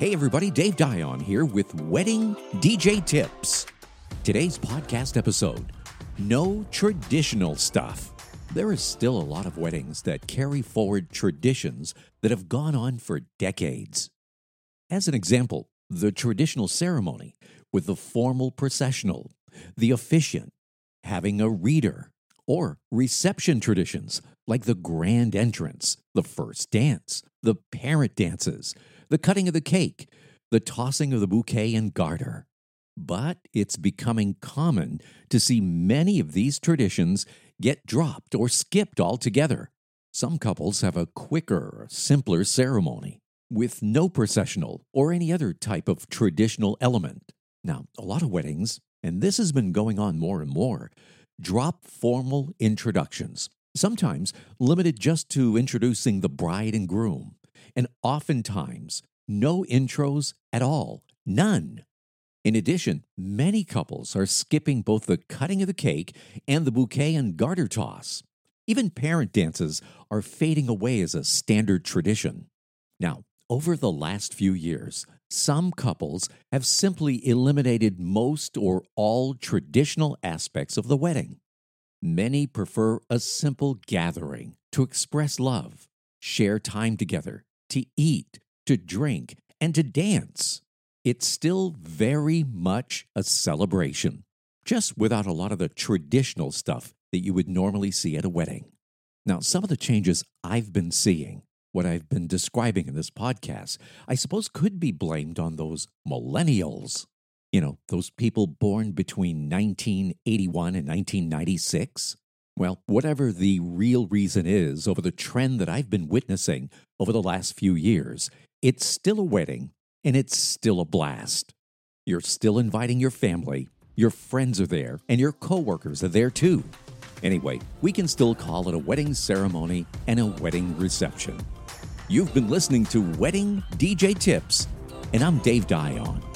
Hey, everybody, Dave Dion here with Wedding DJ Tips. Today's podcast episode No Traditional Stuff. There is still a lot of weddings that carry forward traditions that have gone on for decades. As an example, the traditional ceremony with the formal processional, the officiant, having a reader, or reception traditions like the grand entrance, the first dance, the parent dances, the cutting of the cake, the tossing of the bouquet and garter. But it's becoming common to see many of these traditions get dropped or skipped altogether. Some couples have a quicker, simpler ceremony with no processional or any other type of traditional element. Now, a lot of weddings, and this has been going on more and more, drop formal introductions, sometimes limited just to introducing the bride and groom, oftentimes no intros at all, none. In addition, many couples are skipping both the cutting of the cake and the bouquet and garter toss. Even parent dances are fading away as a standard tradition. Now, over the last few years, some couples have simply eliminated most or all traditional aspects of the wedding. Many prefer a simple gathering to express love, share time together, to eat, to drink, and to dance. It's still very much a celebration, just without a lot of the traditional stuff that you would normally see at a wedding. Now, some of the changes I've been seeing what I've been describing in this podcast, I suppose could be blamed on those millennials. You know, those people born between 1981 and 1996. Well, whatever the real reason is over the trend that I've been witnessing over the last few years, it's still a wedding and it's still a blast. You're still inviting your family, your friends are there, and your coworkers are there too. Anyway, we can still call it a wedding ceremony and a wedding reception. You've been listening to Wedding DJ Tips, and I'm Dave Dion.